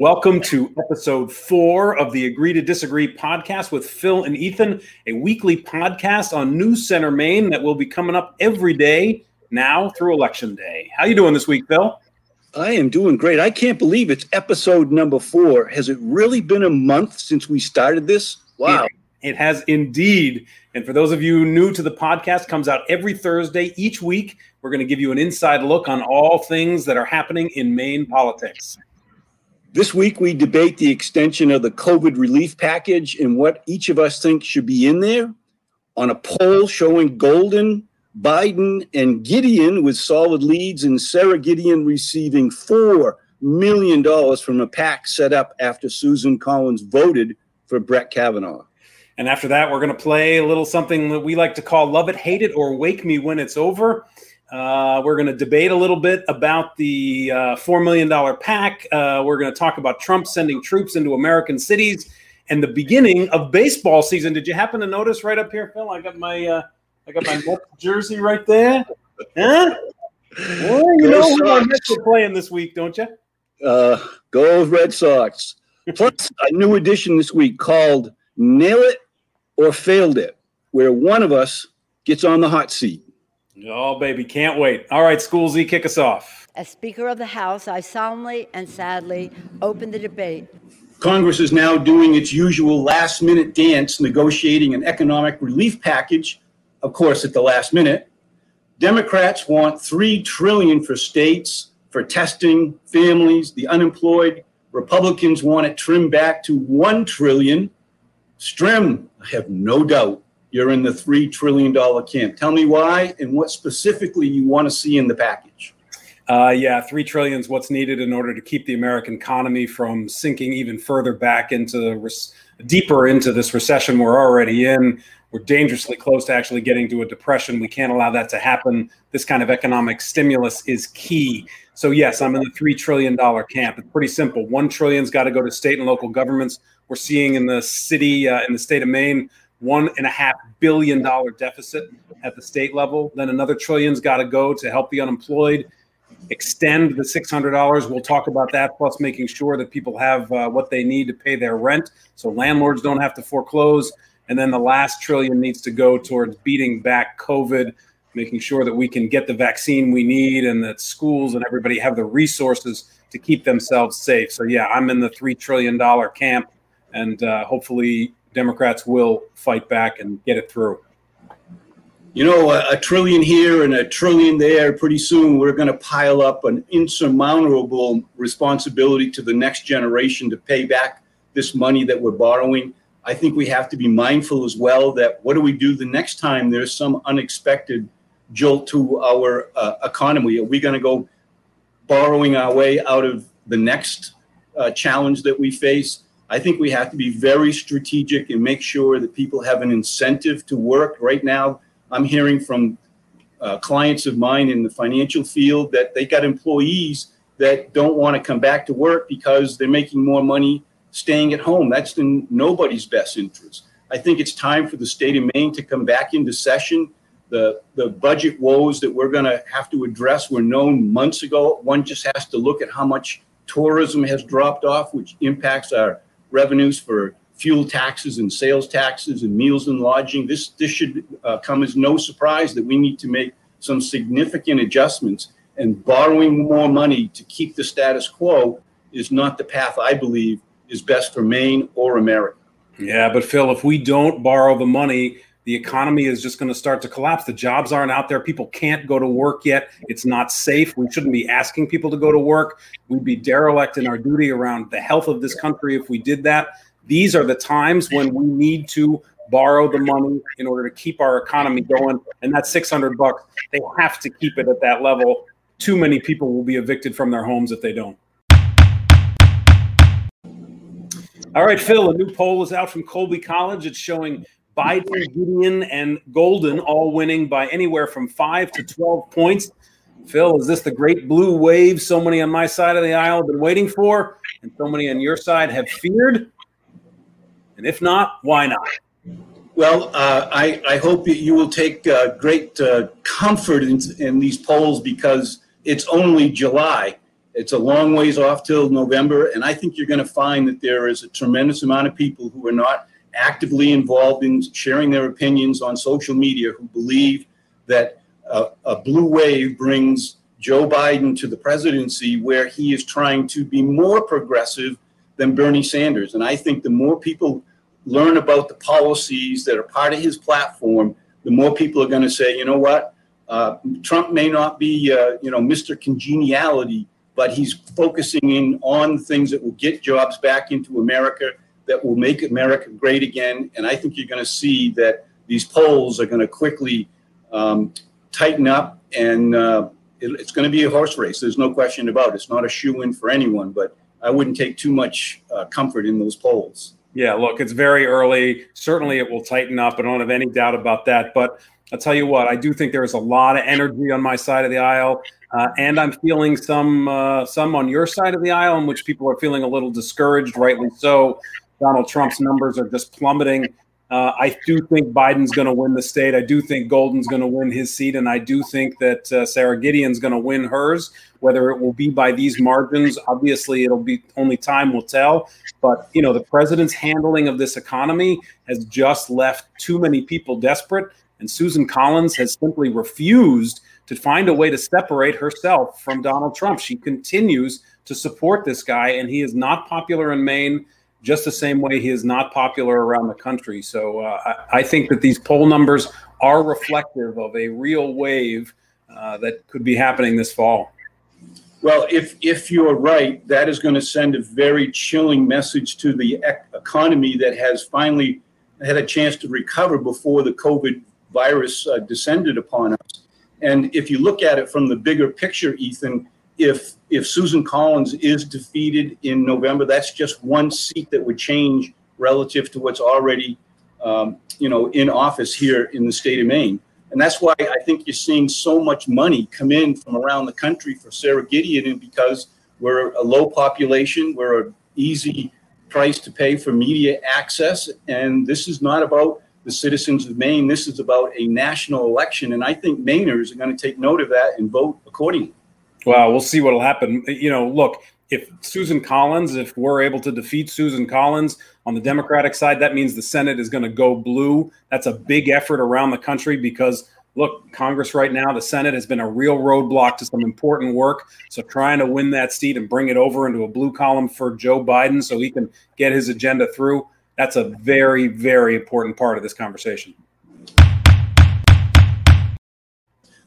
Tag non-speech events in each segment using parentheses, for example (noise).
Welcome to episode four of the Agree to Disagree podcast with Phil and Ethan, a weekly podcast on News Center Maine that will be coming up every day now through Election Day. How you doing this week, Phil? I am doing great. I can't believe it's episode number four. Has it really been a month since we started this? Wow. It, it has indeed. And for those of you new to the podcast, comes out every Thursday each week. We're going to give you an inside look on all things that are happening in Maine politics. This week, we debate the extension of the COVID relief package and what each of us think should be in there. On a poll showing Golden, Biden, and Gideon with solid leads, and Sara Gideon receiving $4 million from a PAC set up after Susan Collins voted for Brett Kavanaugh. And after that, we're going to play a little something that we like to call Love It, Hate It, or Wake Me When It's Over. Uh, we're going to debate a little bit about the uh, $4 million PAC. Uh, we're going to talk about Trump sending troops into American cities and the beginning of baseball season. Did you happen to notice right up here, Phil? I got my uh, I got my Mets jersey right there. Huh? Well, you go know who our Mets are playing this week, don't you? Uh, go Red Sox. Plus, a new edition this week called Nail It or Failed It, where one of us gets on the hot seat. Oh, baby, can't wait. All right, Schoolsy, kick us off. As Speaker of the House, I solemnly and sadly open the debate. Congress is now doing its usual last minute dance, negotiating an economic relief package, of course, at the last minute. Democrats want 3 trillion for states, for testing, families, the unemployed. Republicans want it trimmed back to 1 trillion. Strim, I have no doubt, you're in the $3 trillion camp. Tell me why and what specifically you want to see in the package. Uh, yeah, three trillion is what's needed in order to keep the American economy from sinking even further back into res- deeper into this recession we're already in. We're dangerously close to actually getting to a depression. We can't allow that to happen. This kind of economic stimulus is key. So yes, I'm in the three trillion dollar camp. It's pretty simple. One trillion's got to go to state and local governments. We're seeing in the city, uh, in the state of Maine, one and a half billion dollar deficit at the state level. Then another trillion's got to go to help the unemployed, extend the six hundred dollars. We'll talk about that. Plus, making sure that people have uh, what they need to pay their rent, so landlords don't have to foreclose. And then the last trillion needs to go towards beating back COVID, making sure that we can get the vaccine we need, and that schools and everybody have the resources to keep themselves safe. So yeah, I'm in the three trillion dollar camp, and uh, hopefully Democrats will fight back and get it through. You know, a, a trillion here and a trillion there. Pretty soon, we're going to pile up an insurmountable responsibility to the next generation to pay back this money that we're borrowing. I think we have to be mindful as well that what do we do the next time there's some unexpected jolt to our uh, economy? Are we going to go borrowing our way out of the next uh, challenge that we face? I think we have to be very strategic and make sure that people have an incentive to work. Right now, I'm hearing from uh, clients of mine in the financial field that they got employees that don't want to come back to work because they're making more money staying at home. That's in nobody's best interest. I think it's time for the state of Maine to come back into session. The, the budget woes that we're going to have to address were known months ago. One just has to look at how much tourism has dropped off, which impacts our revenues for fuel taxes and sales taxes and meals and lodging. This, this should uh, come as no surprise that we need to make some significant adjustments and borrowing more money to keep the status quo is not the path I believe is best for Maine or America. Yeah, but Phil, if we don't borrow the money, the economy is just going to start to collapse. The jobs aren't out there. People can't go to work yet. It's not safe. We shouldn't be asking people to go to work. We'd be derelict in our duty around the health of this country if we did that. These are the times when we need to borrow the money in order to keep our economy going. And that's 600 bucks. They have to keep it at that level. Too many people will be evicted from their homes if they don't. All right, Phil, a new poll is out from Colby College. It's showing Biden, Gideon, and Golden all winning by anywhere from five to 12 points. Phil, is this the great blue wave so many on my side of the aisle have been waiting for and so many on your side have feared? And if not, why not? Well, uh, I, I, hope you will take uh, great uh, comfort in, in, these polls because it's only July. It's a long ways off till November, and I think you're going to find that there is a tremendous amount of people who are not actively involved in sharing their opinions on social media who believe that a, a blue wave brings Joe Biden to the presidency where he is trying to be more progressive than Bernie Sanders. And I think the more people learn about the policies that are part of his platform, the more people are going to say, you know what, uh, Trump may not be, uh, you know, Mr. Congeniality, but he's focusing in on things that will get jobs back into America, that will make America great again. And I think you're going to see that these polls are going to quickly um, tighten up, and uh, it, it's going to be a horse race. There's no question about it. It's not a shoe in for anyone, but I wouldn't take too much uh, comfort in those polls. Yeah, look, it's very early. Certainly, it will tighten up. I don't have any doubt about that. But I'll tell you what, I do think there is a lot of energy on my side of the aisle. Uh, and I'm feeling some uh, some on your side of the aisle, in which people are feeling a little discouraged, rightly so. Donald Trump's numbers are just plummeting. Uh, I do think Biden's going to win the state. I do think Golden's going to win his seat, and I do think that uh, Sara Gideon's going to win hers. Whether it will be by these margins, obviously, it'll be only time will tell. But you know, the president's handling of this economy has just left too many people desperate, and Susan Collins has simply refused to find a way to separate herself from Donald Trump. She continues to support this guy, and he is not popular in Maine, just the same way he is not popular around the country. So uh, I, I, think that these poll numbers are reflective of a real wave uh, that could be happening this fall. Well, if if you're right, that is going to send a very chilling message to the ec- economy that has finally had a chance to recover before the COVID virus uh, descended upon us. And if you look at it from the bigger picture, Ethan, if if Susan Collins is defeated in November, that's just one seat that would change relative to what's already, um, you know, in office here in the state of Maine. And that's why I think you're seeing so much money come in from around the country for Sara Gideon, because we're a low population, we're an easy price to pay for media access, and this is not about the citizens of Maine. This is about a national election, and I think Mainers are going to take note of that and vote accordingly. Well, we'll see what'll happen. You know, look, if Susan Collins, if we're able to defeat Susan Collins on the Democratic side, that means the Senate is going to go blue. That's a big effort around the country because look, Congress right now, the Senate has been a real roadblock to some important work. So trying to win that seat and bring it over into a blue column for Joe Biden so he can get his agenda through that's a very, very important part of this conversation.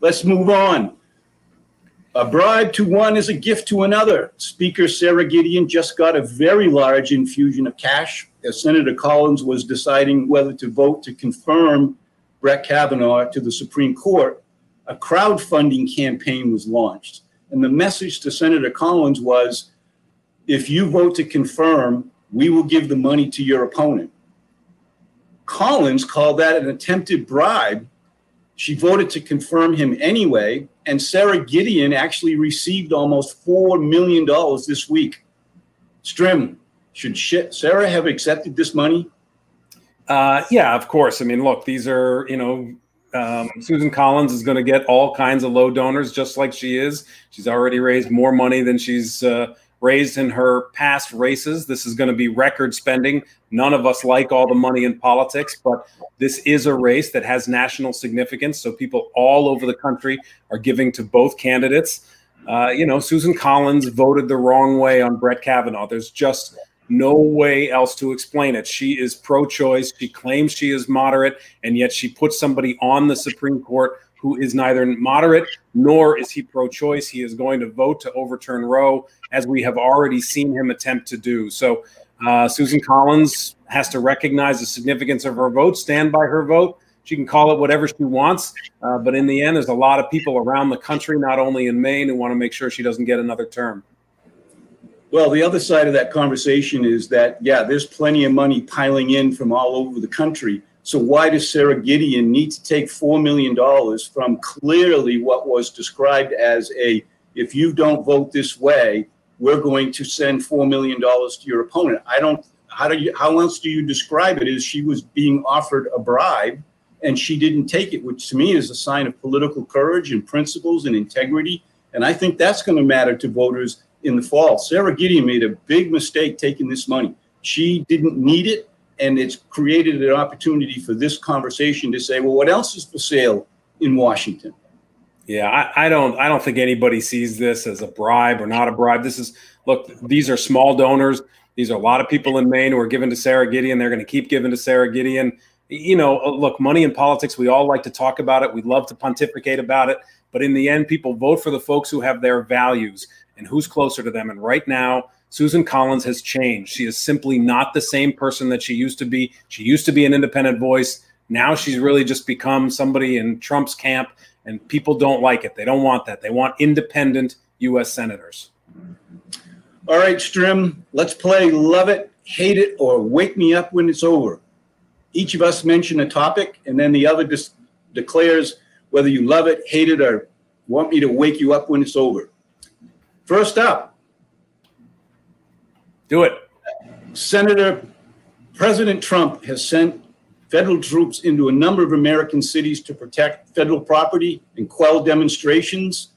Let's move on. A bribe to one is a gift to another. Speaker Sara Gideon just got a very large infusion of cash as Senator Collins was deciding whether to vote to confirm Brett Kavanaugh to the Supreme Court. A crowdfunding campaign was launched. And the message to Senator Collins was if you vote to confirm, we will give the money to your opponent. Collins called that an attempted bribe. She voted to confirm him anyway, and Sara Gideon actually received almost $4 million this week. Strim, should Sara have accepted this money? Uh, yeah, of course. I mean, look, these are, you know, um, Susan Collins is going to get all kinds of low donors, just like she is. She's already raised more money than she's uh, raised in her past races. This is going to be record spending. None of us like all the money in politics, but this is a race that has national significance. So people all over the country are giving to both candidates. Uh, you know, Susan Collins voted the wrong way on Brett Kavanaugh. There's just no way else to explain it. She is pro choice. She claims she is moderate, and yet she puts somebody on the Supreme Court who is neither moderate nor is he pro choice. He is going to vote to overturn Roe, as we have already seen him attempt to do. So, uh, Susan Collins has to recognize the significance of her vote, stand by her vote. She can call it whatever she wants. Uh, but in the end, there's a lot of people around the country, not only in Maine, who want to make sure she doesn't get another term. Well, the other side of that conversation is that, yeah, there's plenty of money piling in from all over the country. So why does Sara Gideon need to take $4 million from clearly what was described as a, if you don't vote this way, we're going to send $4 million to your opponent. I don't, how do you, how else do you describe it? Is she was being offered a bribe and she didn't take it, which to me is a sign of political courage and principles and integrity. And I think that's going to matter to voters in the fall. Sara Gideon made a big mistake taking this money. She didn't need it, and it's created an opportunity for this conversation to say, well, what else is for sale in Washington? Yeah, I, I, don't. I don't think anybody sees this as a bribe or not a bribe. This is look. These are small donors. These are a lot of people in Maine who are given to Sara Gideon. They're going to keep giving to Sara Gideon. You know, uh, look, money in politics. We all like to talk about it. We love to pontificate about it. But in the end, people vote for the folks who have their values and who's closer to them. And right now, Susan Collins has changed. She is simply not the same person that she used to be. She used to be an independent voice. Now she's really just become somebody in Trump's camp and people don't like it. They don't want that. They want independent U.S. senators. All right, Strim, let's play Love It, Hate It, or Wake Me Up When It's Over. Each of us mention a topic, and then the other dis- declares whether you love it, hate it, or want me to wake you up when it's over. First up, do it. Senator President Trump has sent federal troops into a number of American cities to protect federal property and quell demonstrations.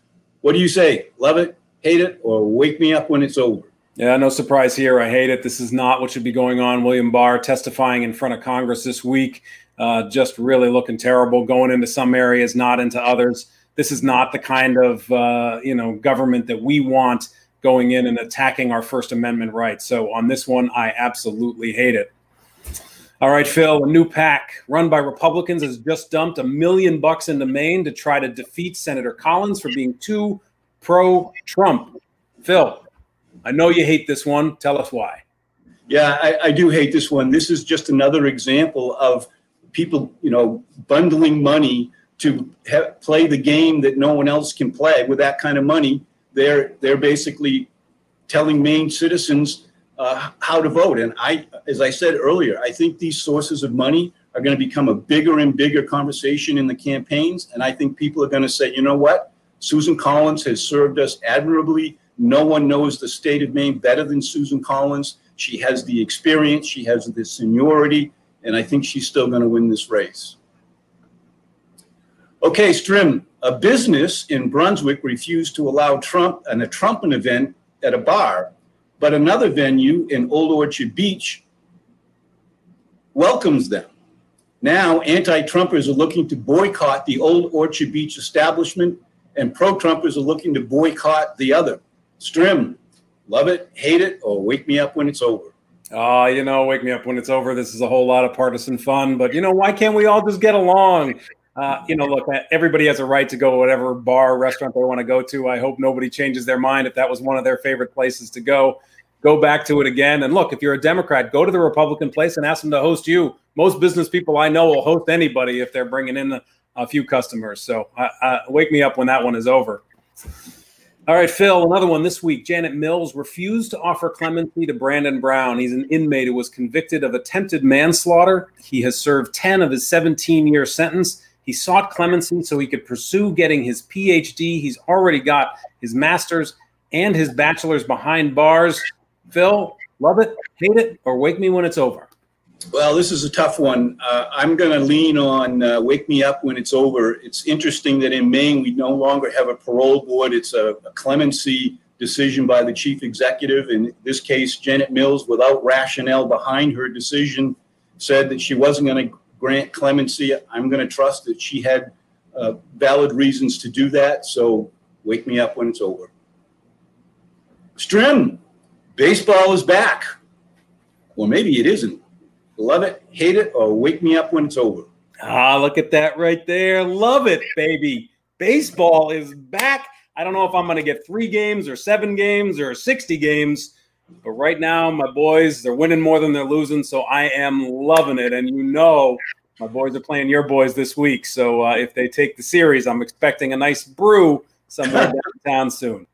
What do you say? Love it, hate it, or wake me up when it's over? Yeah, no surprise here. I hate it. This is not what should be going on. William Barr testifying in front of Congress this week, uh, just really looking terrible, going into some areas, not into others. This is not the kind of uh, you know government that we want going in and attacking our First Amendment rights. So on this one, I absolutely hate it. All right, Phil, a new PAC run by Republicans has just dumped a million bucks into Maine to try to defeat Senator Collins for being too pro Trump. Phil, I know you hate this one. Tell us why. Yeah, I, I do hate this one. This is just another example of people, you know, bundling money to ha- play the game that no one else can play with that kind of money. They're they're basically telling Maine citizens uh, how to vote. And I, as I said earlier, I think these sources of money are going to become a bigger and bigger conversation in the campaigns. And I think people are going to say, you know what? Susan Collins has served us admirably. No one knows the state of Maine better than Susan Collins. She has the experience, she has the seniority, and I think she's still going to win this race. Okay, Strim, a business in Brunswick refused to allow Trump and a Trump event at a bar but another venue in Old Orchard Beach welcomes them. Now, anti Trumpers are looking to boycott the Old Orchard Beach establishment, and pro Trumpers are looking to boycott the other. Strim, love it, hate it, or wake me up when it's over. Oh, you know, wake me up when it's over. This is a whole lot of partisan fun, but you know, why can't we all just get along? Uh, you know, look, everybody has a right to go to whatever bar, restaurant they want to go to. I hope nobody changes their mind if that was one of their favorite places to go go back to it again. And look, if you're a Democrat, go to the Republican place and ask them to host you. Most business people I know will host anybody if they're bringing in a, a few customers. So uh, uh, wake me up when that one is over. All right, Phil, another one this week. Janet Mills refused to offer clemency to Brandon Brown. He's an inmate who was convicted of attempted manslaughter. He has served 10 of his 17 year sentence. He sought clemency so he could pursue getting his PhD. He's already got his master's and his bachelor's behind bars. Phil, love it, hate it, or wake me when it's over? Well, this is a tough one. Uh, I'm going to lean on uh, wake me up when it's over. It's interesting that in Maine, we no longer have a parole board. It's a, a clemency decision by the chief executive. In this case, Janet Mills, without rationale behind her decision, said that she wasn't going to grant clemency. I'm going to trust that she had uh, valid reasons to do that. So wake me up when it's over. Strim, Baseball is back. Or maybe it isn't. Love it, hate it, or wake me up when it's over. Ah, look at that right there. Love it, baby. Baseball is back. I don't know if I'm going to get three games or seven games or 60 games, but right now, my boys, they're winning more than they're losing. So I am loving it. And you know, my boys are playing your boys this week. So uh, if they take the series, I'm expecting a nice brew somewhere (laughs) downtown soon.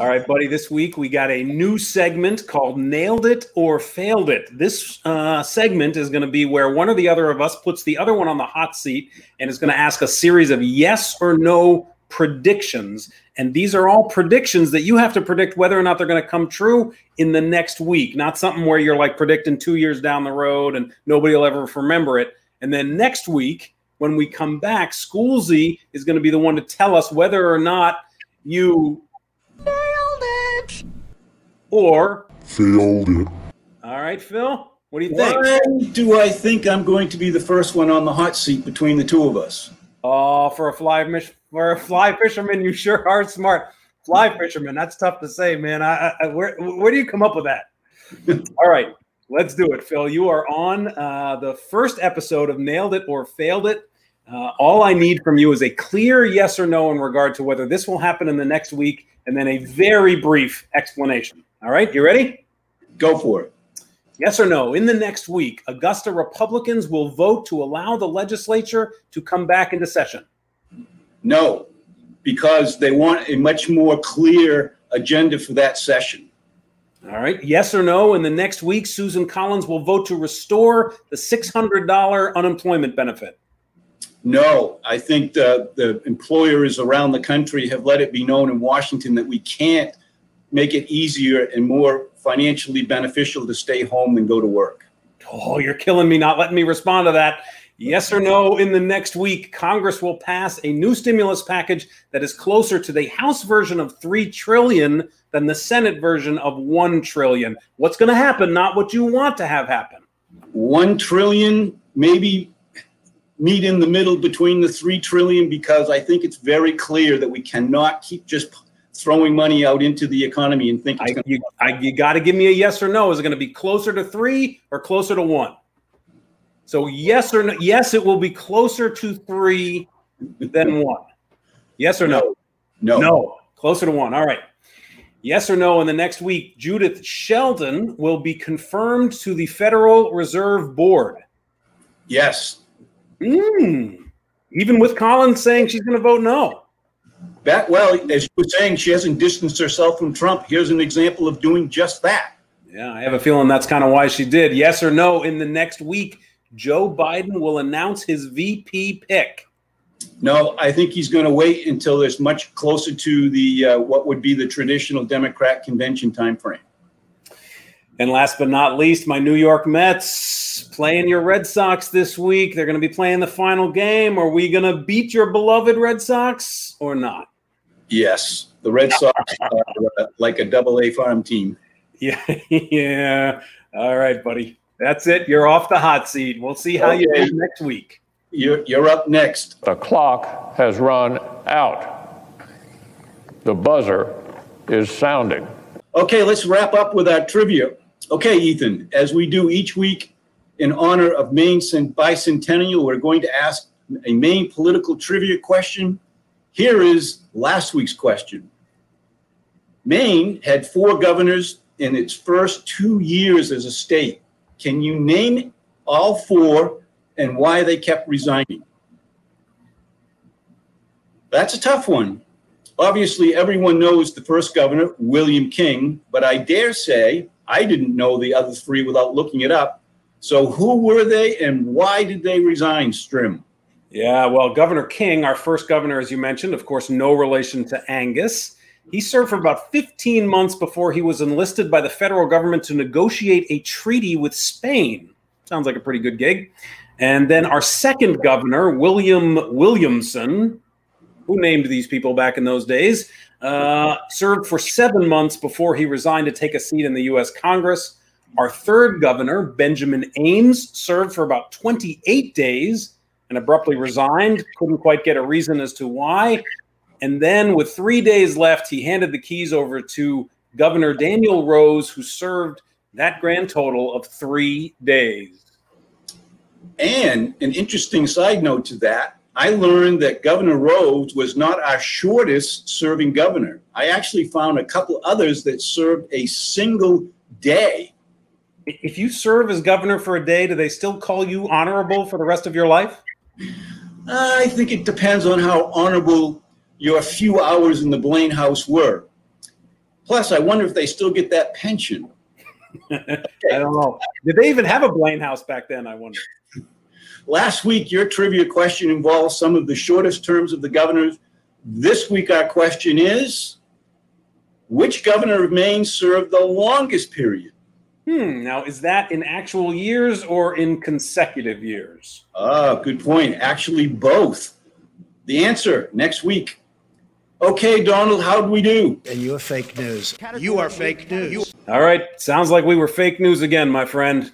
All right, buddy. This week we got a new segment called Nailed It or Failed It. This uh, segment is going to be where one or the other of us puts the other one on the hot seat and is going to ask a series of yes or no predictions. And these are all predictions that you have to predict whether or not they're going to come true in the next week, not something where you're like predicting two years down the road and nobody will ever remember it. And then next week, when we come back, Schoolsy is going to be the one to tell us whether or not you Nailed it. or Failed it. all right, Phil? What do you think? Why do I think I'm going to be the first one on the hot seat between the two of us? Oh, for a fly mish- for a fly fisherman, you sure are smart. Fly fisherman, that's tough to say, man. I, I where where do you come up with that? (laughs) All right, let's do it, Phil. You are on uh, the first episode of Nailed It or Failed It. Uh, all I need from you is a clear yes or no in regard to whether this will happen in the next week, and then a very brief explanation. All right, you ready? Go for it. Yes or no? In the next week, Augusta Republicans will vote to allow the legislature to come back into session. No, because they want a much more clear agenda for that session. All right. Yes or no? In the next week, Susan Collins will vote to restore the $600 unemployment benefit. No, I think the, the employers around the country have let it be known in Washington that we can't make it easier and more financially beneficial to stay home than go to work. Oh, you're killing me not letting me respond to that. Yes or no? In the next week, Congress will pass a new stimulus package that is closer to the House version of 3 trillion than the Senate version of 1 trillion. What's going to happen? Not what you want to have happen. One trillion, maybe meet in the middle between the three trillion, because I think it's very clear that we cannot keep just throwing money out into the economy and think I, you, I, you got to give me a yes or no. Is it going to be closer to three or closer to one? So yes or no? Yes, it will be closer to three than one. Yes or no? no. No, closer to one. All right. Yes or no? In the next week, Judith Shelton will be confirmed to the Federal Reserve Board. Yes. Mm. Even with Collins saying she's going to vote no. That, well, as you were saying, she hasn't distanced herself from Trump. Here's an example of doing just that. Yeah, I have a feeling that's kind of why she did. Yes or no? In the next week, Joe Biden will announce his VP pick. No, I think he's going to wait until there's much closer to the uh, what would be the traditional Democrat convention timeframe. And last but not least, my New York Mets playing your Red Sox this week. They're going to be playing the final game. Are we going to beat your beloved Red Sox or not? Yes, the Red Sox are uh, like a double A farm team. Yeah, (laughs) yeah. All right, buddy. That's it. You're off the hot seat. We'll see how you do next week. You're, you're up next. The clock has run out. The buzzer is sounding. Okay, let's wrap up with our trivia. Okay, Ethan, as we do each week in honor of Maine's bicentennial, we're going to ask a Maine political trivia question. Here is last week's question Maine had four governors in its first two years as a state. Can you name all four and why they kept resigning? That's a tough one. Obviously, everyone knows the first governor, William King, but I dare say I didn't know the other three without looking it up. So, who were they and why did they resign, Strim? Yeah, well, Governor King, our first governor, as you mentioned, of course, no relation to Angus. He served for about 15 months before he was enlisted by the federal government to negotiate a treaty with Spain. Sounds like a pretty good gig. And then our second governor, William Williamson, who named these people back in those days, uh, served for seven months before he resigned to take a seat in the U.S. Congress. Our third governor, Benjamin Ames, served for about 28 days and abruptly resigned. Couldn't quite get a reason as to why. And then, with three days left, he handed the keys over to Governor Daniel Rose, who served that grand total of three days. And an interesting side note to that, I learned that Governor Rose was not our shortest serving governor. I actually found a couple others that served a single day. If you serve as governor for a day, do they still call you honorable for the rest of your life? I think it depends on how honorable your few hours in the Blaine House were. Plus, I wonder if they still get that pension. (laughs) I don't know. Did they even have a Blaine house back then? I wonder. Last week, your trivia question involved some of the shortest terms of the governors. This week, our question is which governor of Maine served the longest period? Hmm. Now, is that in actual years or in consecutive years? Ah, good point. Actually, both. The answer next week. Okay, Donald, how'd we do? And you are fake news. You are fake news. All right. Sounds like we were fake news again, my friend.